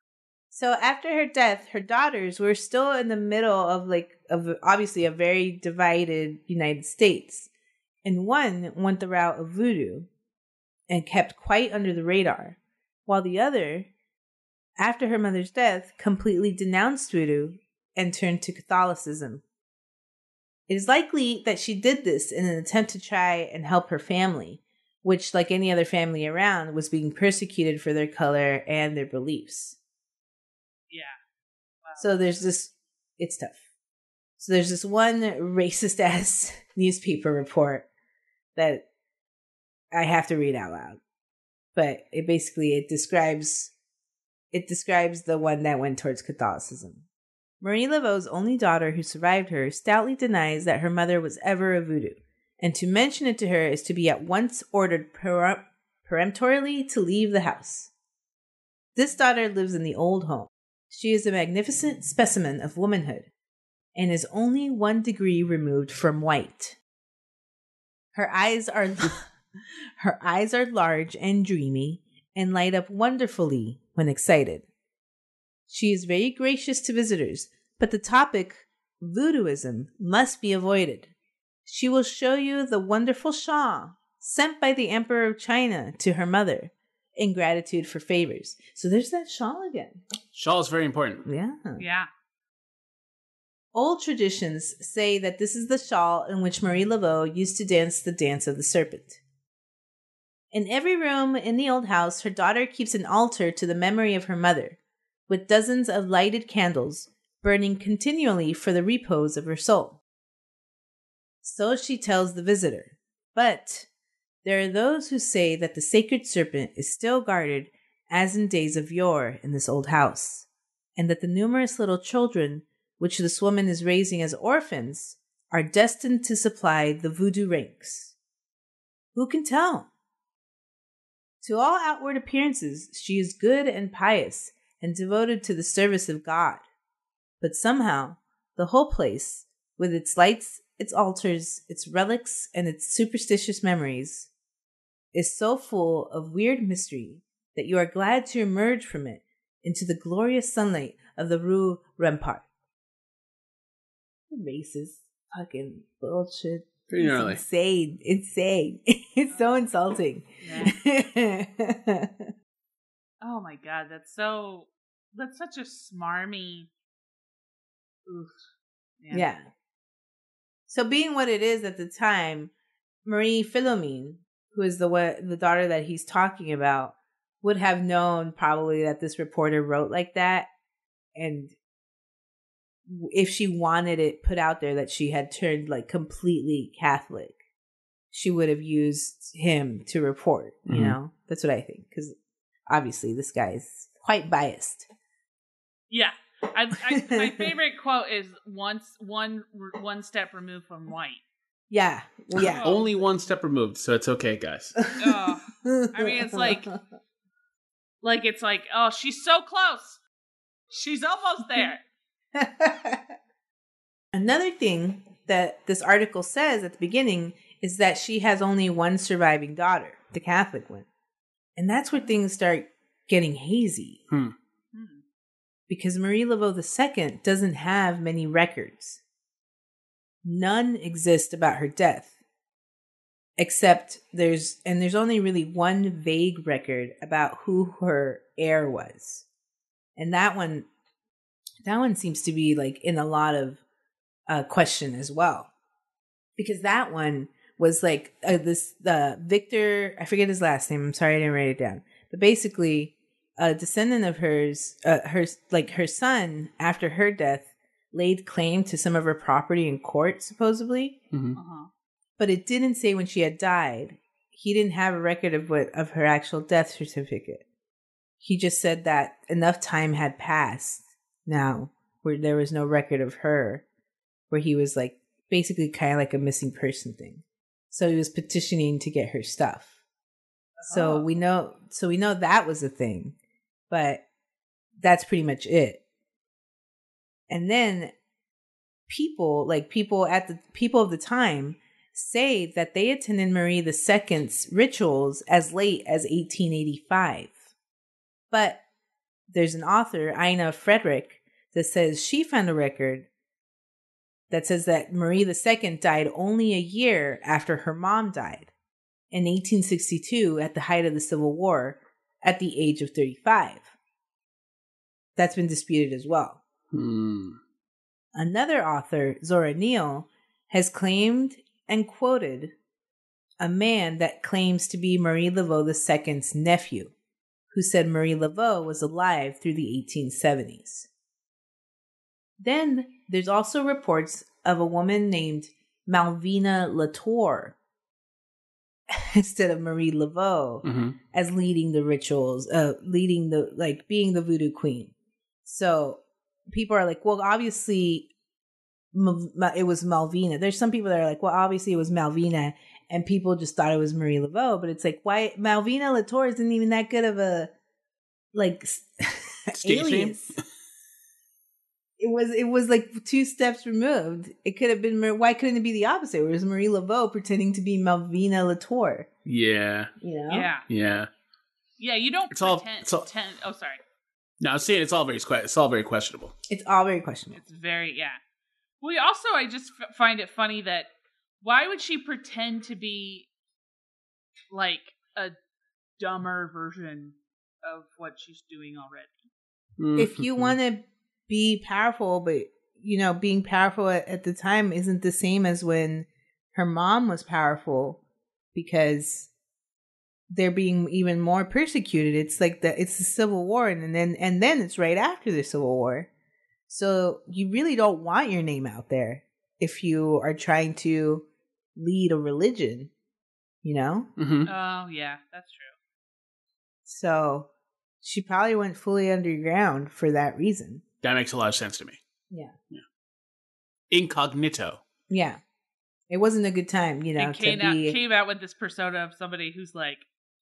So after her death, her daughters were still in the middle of like of obviously a very divided United States. And one went the route of voodoo and kept quite under the radar, while the other, after her mother's death, completely denounced voodoo and turned to Catholicism. It is likely that she did this in an attempt to try and help her family, which, like any other family around, was being persecuted for their color and their beliefs. Yeah. Wow. So there's this, it's tough. So there's this one racist ass newspaper report that I have to read out loud. But it basically it describes it describes the one that went towards Catholicism. Marie Laveau's only daughter who survived her stoutly denies that her mother was ever a voodoo, and to mention it to her is to be at once ordered per- peremptorily to leave the house. This daughter lives in the old home. She is a magnificent specimen of womanhood and is only one degree removed from white. Her eyes are her eyes are large and dreamy and light up wonderfully when excited. She is very gracious to visitors, but the topic voodooism must be avoided. She will show you the wonderful shawl sent by the Emperor of China to her mother in gratitude for favors. So there's that shawl again. Shawl is very important. Yeah. Yeah. Old traditions say that this is the shawl in which Marie Laveau used to dance the dance of the serpent. In every room in the old house, her daughter keeps an altar to the memory of her mother, with dozens of lighted candles burning continually for the repose of her soul. So she tells the visitor. But there are those who say that the sacred serpent is still guarded as in days of yore in this old house, and that the numerous little children which this woman is raising as orphans are destined to supply the voodoo ranks. Who can tell? To all outward appearances, she is good and pious and devoted to the service of God. But somehow, the whole place, with its lights, its altars, its relics, and its superstitious memories, is so full of weird mystery that you are glad to emerge from it into the glorious sunlight of the Rue Rempart. Racist fucking bullshit. Pretty It's gnarly. insane. Insane. It's so insulting. Oh my god, that's so that's such a smarmy oof. yeah. So being what it is at the time, Marie Philomene, who is the wa- the daughter that he's talking about, would have known probably that this reporter wrote like that, and if she wanted it put out there that she had turned like completely Catholic, she would have used him to report. You Mhm. know, that's what I think because obviously this guy is quite biased. Yeah. I, I, my favorite quote is once one one step removed from white. Yeah, yeah. Only one step removed, so it's okay, guys. Ugh. I mean, it's like- Like it's like, oh, she's so close. She's almost there. Another thing that this article says at the beginning is that she has only one surviving daughter, the Catholic one. And that's where things start getting hazy Hmm. because Marie Laveau II doesn't have many records. None exist about her death. Except there's, and there's only really one vague record about who her heir was. And that one, that one seems to be like in a lot of uh, question as well. Because that one was like uh, this, the Victor, I forget his last name. I'm sorry I didn't write it down. But basically, a descendant of hers, uh, her like her son after her death laid claim to some of her property in court, supposedly, Mhm. Uh-huh. but it didn't say when she had died. He didn't have a record of what of her actual death certificate. He just said that enough time had passed now where there was no record of her, where he was like basically kind of like a missing person thing. So he was petitioning to get her stuff. So Oh. we know so we know that was a thing, but that's pretty much it. And then people, like people at the people of the time say that they attended Marie II's rituals as late as 1885. But there's an author, Ina Fandrich, that says she found a record that says that Marie II died only a year after her mom died in 1862 at the height of the Civil War at the age of 35. That's been disputed as well. Hmm. Another author, Zora Neale, has claimed and quoted a man that claims to be Marie Laveau II's nephew, who said Marie Laveau was alive through the 1870s. Then there's also reports of a woman named Malvina Latour instead of Marie Laveau hmm as leading the rituals, uh, leading the like being the voodoo queen. So people are like, well, obviously it was Malvina. There's some people that are like, well, obviously it was Malvina, and people just thought it was Marie Laveau. But it's like, why Malvina Latour isn't even that good of a like s- name? alias. It was it was like two steps removed. It could have been why couldn't it be the opposite? Where it was Marie Laveau pretending to be Malvina Latour. Yeah. You know? Yeah. Yeah. Yeah, you don't It's all- it's all- pretend- Oh, sorry. No, I was saying it's all very que- it's all very questionable. It's all very questionable. It's very yeah. We also, I just f- find it funny that why would she pretend to be like a dumber version of what she's doing already? if you Mhm. want to be powerful, but you know, being powerful at, at the time isn't the same as when her mom was powerful because they're being even more persecuted. It's like the it's the Civil War, and then and then it's right after the Civil War. So you really don't want your name out there if you are trying to lead a religion, you know? Mm-hmm. Oh yeah, that's true. So she probably went fully underground for that reason. That makes a lot of sense to me. Yeah. Incognito. Yeah. It wasn't a good time, you know, and came to out be came out with this persona of somebody who's like,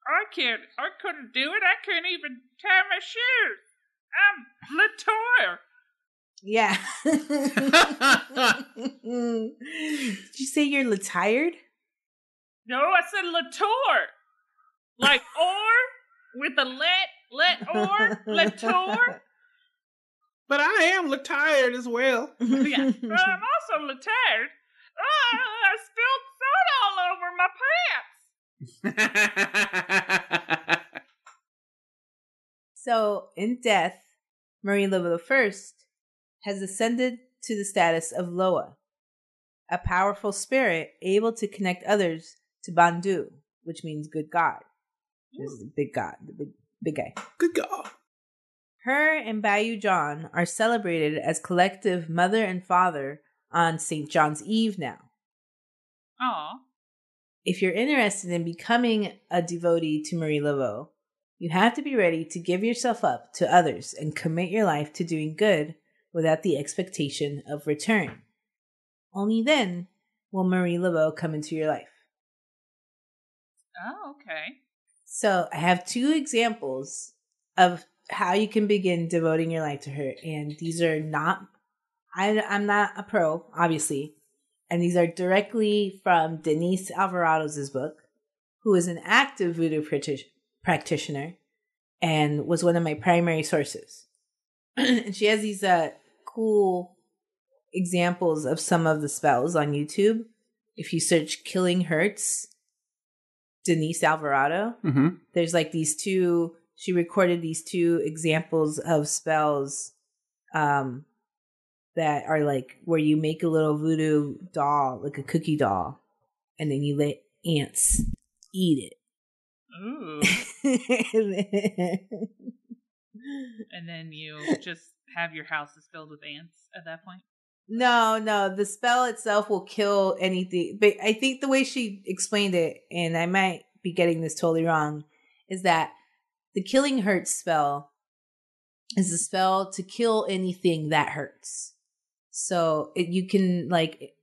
I can't, I couldn't do it. I can't even tie my shoes. I'm Latour. Yeah. Did you say you're tired? No, I said Latour. Like or with a let, let or, Latour. But I am look tired as well. Yeah. But I'm also Latour. Oh, I spilled soda all over my pants. So, in death, Marie Laveau I has ascended to the status of Loa, a powerful spirit able to connect others to Bondye, which means good God. This is the big God, the big, big guy. Good God. Her and Bayou John are celebrated as collective mother and father on St. John's Eve now. Aw. If you're interested in becoming a devotee to Marie Laveau, you have to be ready to give yourself up to others and commit your life to doing good without the expectation of return. Only then will Marie Laveau come into your life. Oh, okay. So I have two examples of how you can begin devoting your life to her, and these are not. I, I'm not a pro, obviously, and these are directly from Denise Alvarado's book, who is an active voodoo practi- practitioner and was one of my primary sources. and she has these uh, cool examples of some of the spells on YouTube. If you search "Killing Hurts," Denise Alvarado, Mm-hmm. there's like these two she recorded these two examples of spells um that are like where you make a little voodoo doll like a cookie doll and then you let ants eat Ooh. it and then you just have your houses filled with ants at that point. no no the spell itself will kill anything but i think the way she explained it and i might be getting this totally wrong is that the killing hurts spell is a spell to kill anything that hurts. So it, you can like,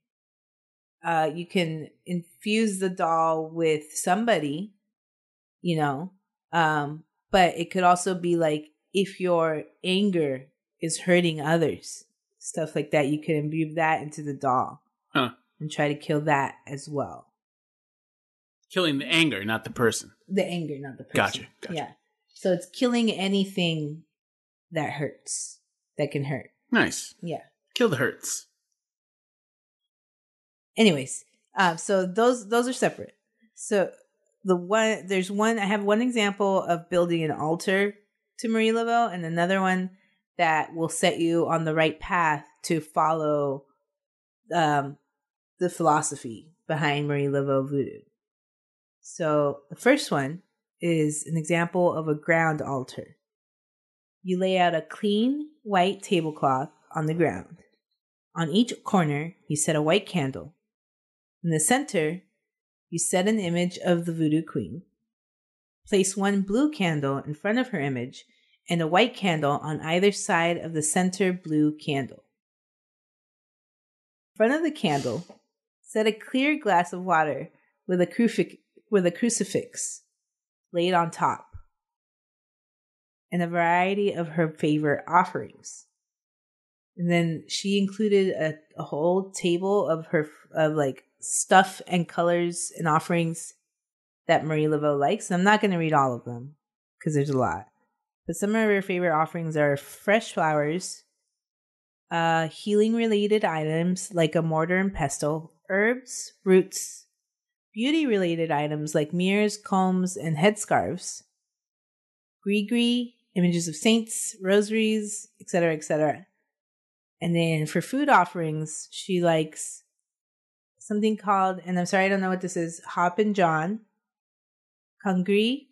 uh, you can infuse the doll with somebody, you know, um, but it could also be like if your anger is hurting others, stuff like that. You can imbue that into the doll Huh. and try to kill that as well. Killing the anger, not the person. The anger, not the person. Gotcha, gotcha. Yeah. So it's killing anything that hurts, that can hurt. Nice. Yeah. Kill the hurts. Anyways, um, so those those are separate. So the one there's one I have one example of building an altar to Marie Laveau, and another one that will set you on the right path to follow um, the philosophy behind Marie Laveau voodoo. So the first one is an example of a ground altar. You lay out a clean white tablecloth on the ground. On each corner, you set a white candle. In the center, you set an image of the voodoo queen. Place one blue candle in front of her image and a white candle on either side of the center blue candle. In front of the candle, set a clear glass of water with a, with a crucifix laid on top and a variety of her favorite offerings. And then she included a, a whole table of her of like stuff and colors and offerings that Marie Laveau likes. And I'm not going to read all of them because there's a lot. But some of her favorite offerings are fresh flowers, uh, healing related items like a mortar and pestle, herbs, roots, beauty related items like mirrors, combs, and headscarves, gree images of saints, rosaries, etc., etc. And then for food offerings, she likes something called, and I'm sorry, I don't know what this is, Hoppin' John, Kangri,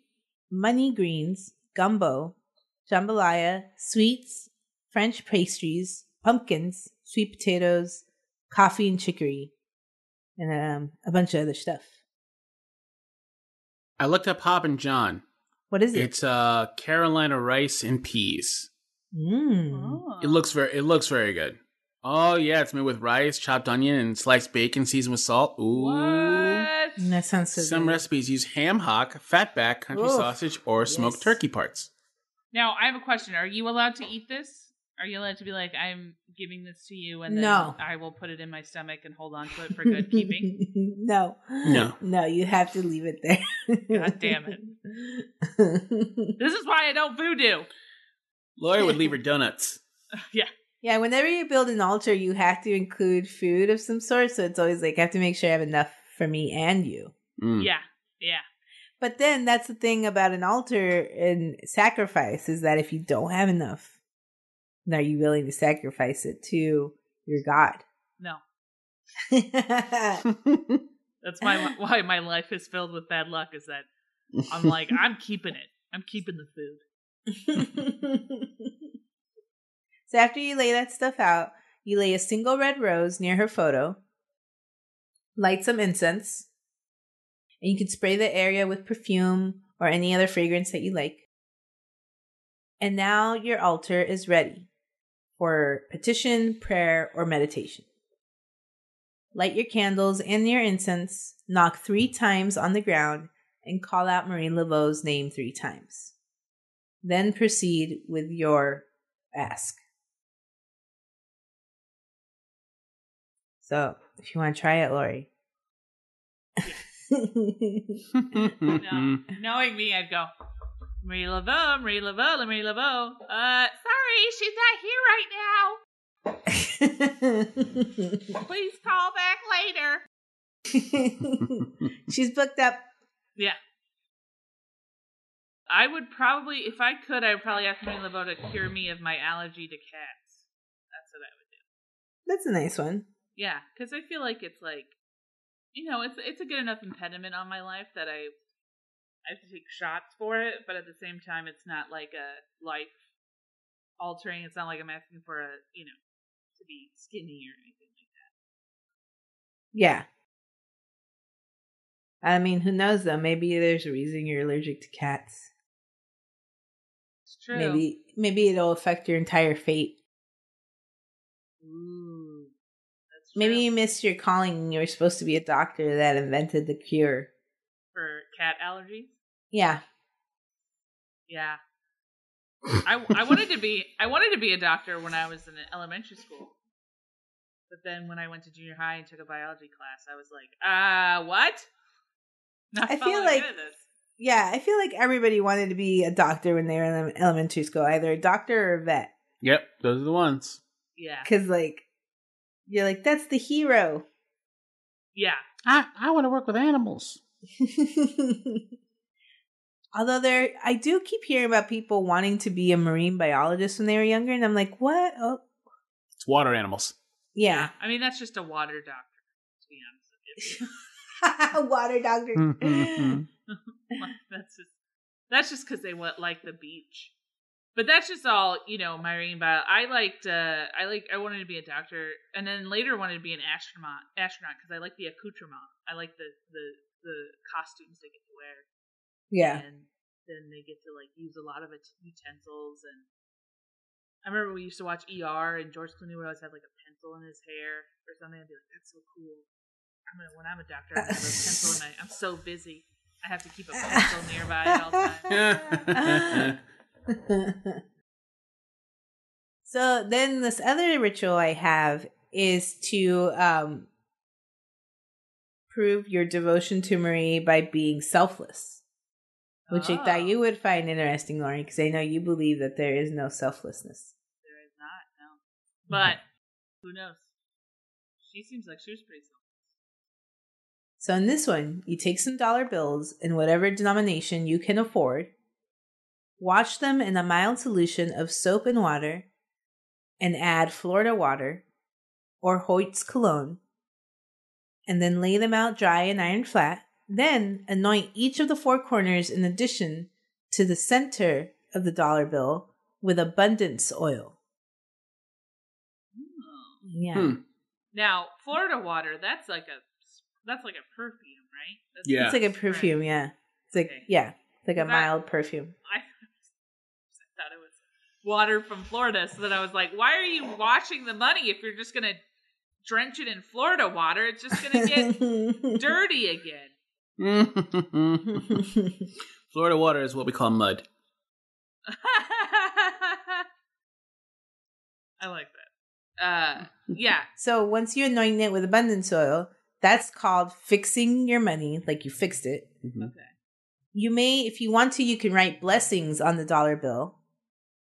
money greens, gumbo, jambalaya, sweets, French pastries, pumpkins, sweet potatoes, coffee and chicory, and um, a bunch of other stuff. I looked up Hoppin' John. What is it? It's uh Carolina rice and peas. Mm. Oh. It looks very it looks very good. Oh yeah, it's made with rice, chopped onion, and sliced bacon seasoned with salt. Ooh. What? That sounds so Some good. recipes use ham hock, fatback, country Oof. sausage, or smoked Yes. turkey parts. Now, I have a question. Are you allowed to eat this? Are you allowed to be like, I'm giving this to you and then No. I will put it in my stomach and hold on to it for good keeping? no. No. No, you have to leave it there. God damn it. This is why I don't voodoo. Lori would leave her donuts. yeah. yeah, whenever you build an altar, you have to include food of some sort. So it's always like, I have to make sure I have enough for me and you. Mm. Yeah. Yeah. But then that's the thing about an altar and sacrifice is that if you don't have enough, then are you willing to sacrifice it to your God? No. That's my why my life is filled with bad luck is that I'm like, I'm keeping it. I'm keeping the food. so after you lay that stuff out, you lay a single red rose near her photo, light some incense, and you can spray the area with perfume or any other fragrance that you like. And now your altar is ready for petition, prayer, or meditation. Light your candles and your incense, knock three times on the ground, and call out Marie Laveau's name three times. Then proceed with your ask. So, if you want to try it, Lori. No. Knowing me, I'd go, Marie Laveau, Marie Laveau, Marie Laveau. Uh, sorry, she's not here right now. Please call back later. She's booked up. Yeah. I would probably, if I could, I would probably ask Marie Laveau to cure me of my allergy to cats. That's what I would do. That's a nice one. Yeah, because I feel like it's like, you know, it's it's a good enough impediment on my life that I I have to take shots for it, but at the same time, it's not like a life altering. It's not like I'm asking for a you know to be skinny or anything like that. Yeah. I mean, who knows though? Maybe there's a reason you're allergic to cats. It's true. Maybe maybe it'll affect your entire fate. Ooh, Maybe true. you missed your calling you were supposed to be a doctor that invented the cure. for cat allergies. Yeah. Yeah. I, I wanted to be I wanted to be a doctor when I was in elementary school. But then when I went to junior high and took a biology class, I was like, uh, what? Not I feel like- this. Yeah, I feel like everybody wanted to be a doctor when they were in elementary school, either a doctor or a vet. Yep, those are the ones. Yeah. Because, like, you're like, that's the hero. Yeah. I, I want to work with animals. Although there, I do keep hearing about people wanting to be a marine biologist when they were younger, and I'm like, what? Oh, It's water animals. yeah, I mean, that's just a water doctor, to be honest with you. water doctor. Mhm. Like, that's just that's just because they want like the beach. But that's just all you know. Marine bio. I liked. uh I like. I wanted to be a doctor, and then later wanted to be an astronaut. Astronaut because I like the accoutrement. I like the the the costumes they get to wear. yeah, and then they get to like use a lot of its utensils and I remember we used to watch ER and George Clooney would always have like a pencil in his hair or something. I'd be like, "That's so cool." I'm gonna when I'm a doctor, I'm gonna have a pencil in my. I'm so busy. I have to keep a pencil nearby at all times. so then this other ritual I have is to um prove your devotion to Marie by being selfless. Which I Oh, thought you would find interesting, Lauren, because I know you believe that there is no selflessness. There is not no, but who knows? She seems like she was pretty selfless. So in this one, you take some dollar bills in whatever denomination you can afford, wash them in a mild solution of soap and water, and add Florida water or Hoyt's cologne, and then lay them out dry and iron flat. Then anoint each of the four corners in addition to the center of the dollar bill with abundance oil. Yeah. Hmm. Now, Florida water, that's like a that's like a perfume, right? That's Yeah. It's like a perfume, yeah. It's like Okay. yeah, it's like a That- mild perfume. I thought it was water from Florida, so that I was like, why are you washing the money if you're just gonna drench it in Florida water? It's just gonna get dirty again. Florida water is what we call mud. I like that. Uh, yeah. so once you anoint it with abundant oil, that's called fixing your money, like you fixed it. Mhm. Okay. You may, if you want to, you can write blessings on the dollar bill.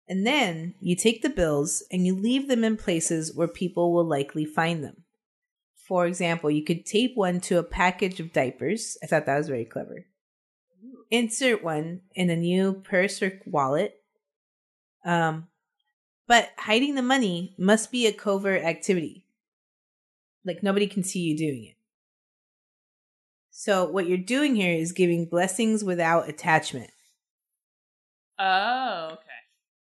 And then you take the bills and you leave them in places where people will likely find them. For example, you could tape one to a package of diapers. I thought that was very clever. Insert one in a new purse or wallet. Um, but hiding the money must be a covert activity. Like nobody can see you doing it. So what you're doing here is giving blessings without attachment. Oh.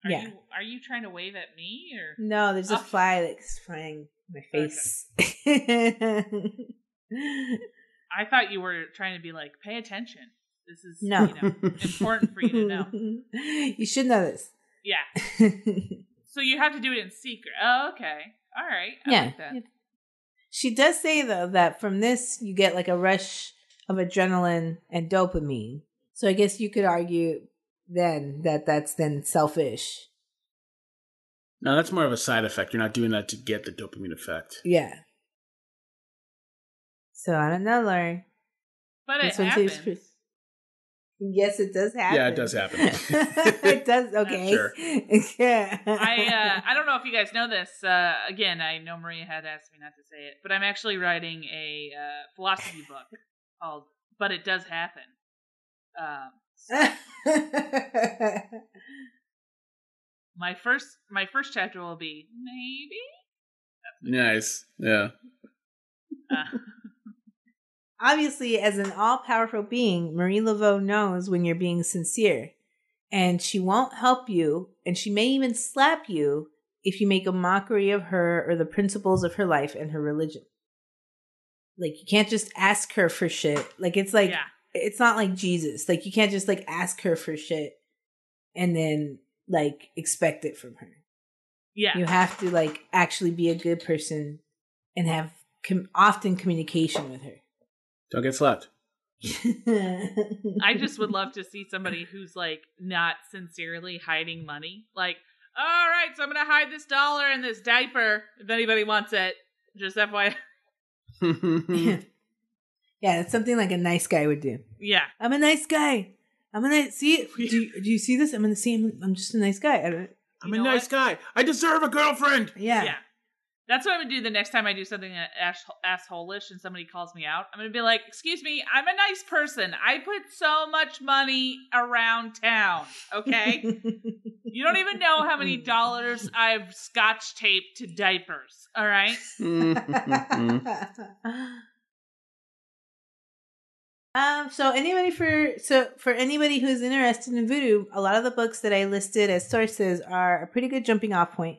Are Yeah. you are you trying to wave at me or No, there's a Oh. fly that's flying in my Okay. face. I thought you were trying to be like, pay attention. This is No. you know, important for you to know. You should know this. Yeah. So you have to do it in secret. Oh, okay. All right. I yeah. like that. She does say though that from this you get like a rush of adrenaline and dopamine. So I guess you could argue then that that's then selfish. No, that's more of a side effect. You're not doing that to get the dopamine effect. Yeah. So I don't know, Lauren. But it This one seems happens. pretty- Yes, it does happen. Yeah, it does happen. it does. Okay. Sure. yeah. I uh, I don't know if you guys know this. Uh, again, I know Maria had asked me not to say it, but I'm actually writing a uh, philosophy book called "But It Does Happen." Um, my first my first chapter will be maybe. Nice. Yeah. Uh, Obviously, as an all powerful being, Marie Laveau knows when you're being sincere. And she won't help you, and she may even slap you if you make a mockery of her or the principles of her life and her religion. Like, you can't just ask her for shit. Like, it's like, yeah, it's not like Jesus. Like, you can't just like ask her for shit and then like expect it from her. yeah. You have to like actually be a good person and have com- often communication with her. Don't get slapped. I just would love to see somebody who's like not sincerely hiding money. Like, all right, so I'm gonna hide this dollar in this diaper if anybody wants it. Just FYI. yeah, it's something like a nice guy would do. Yeah. I'm a nice guy. I'm a nice. See, do you, do you see this? I'm gonna see. I'm, I'm just a nice guy. I don't, I'm a nice what? guy. I deserve a girlfriend. yeah. Yeah. That's what I'm gonna do the next time I do something uh, that ass- asshole-ish and somebody calls me out. I'm gonna be like, "Excuse me, I'm a nice person. I put so much money around town. Okay, you don't even know how many dollars I've scotch taped to diapers. All right, mm, mm, mm. Um. So anybody for so for anybody who's interested in voodoo, a lot of the books that I listed as sources are a pretty good jumping off point.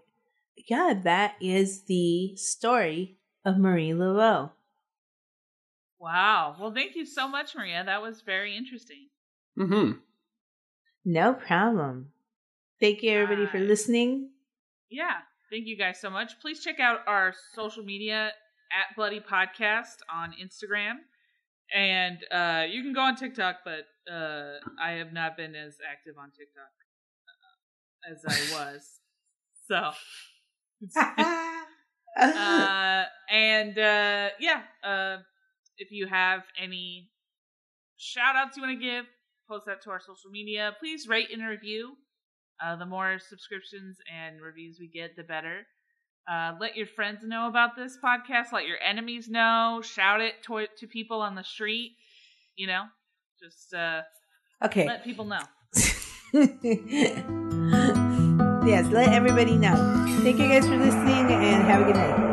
Yeah, that is the story of Marie Laveau. wow. Well, thank you so much, Maria. That was very interesting. hmm No problem. Thank you, everybody, for listening. Yeah, thank you guys so much. Please check out our social media at Bloody Podcast on Instagram. And uh, you can go on TikTok, but uh, I have not been as active on TikTok uh, as I was. so, uh, and uh, yeah, uh, if you have any shout outs you want to give, post that to our social media. Please rate and review. Uh, the more subscriptions and reviews we get, the better. Uh, let your friends know about this podcast. Let your enemies know. Shout it to, to people on the street. You know, just uh, okay. let people know. yes, let everybody know. Thank you guys for listening and have a good night.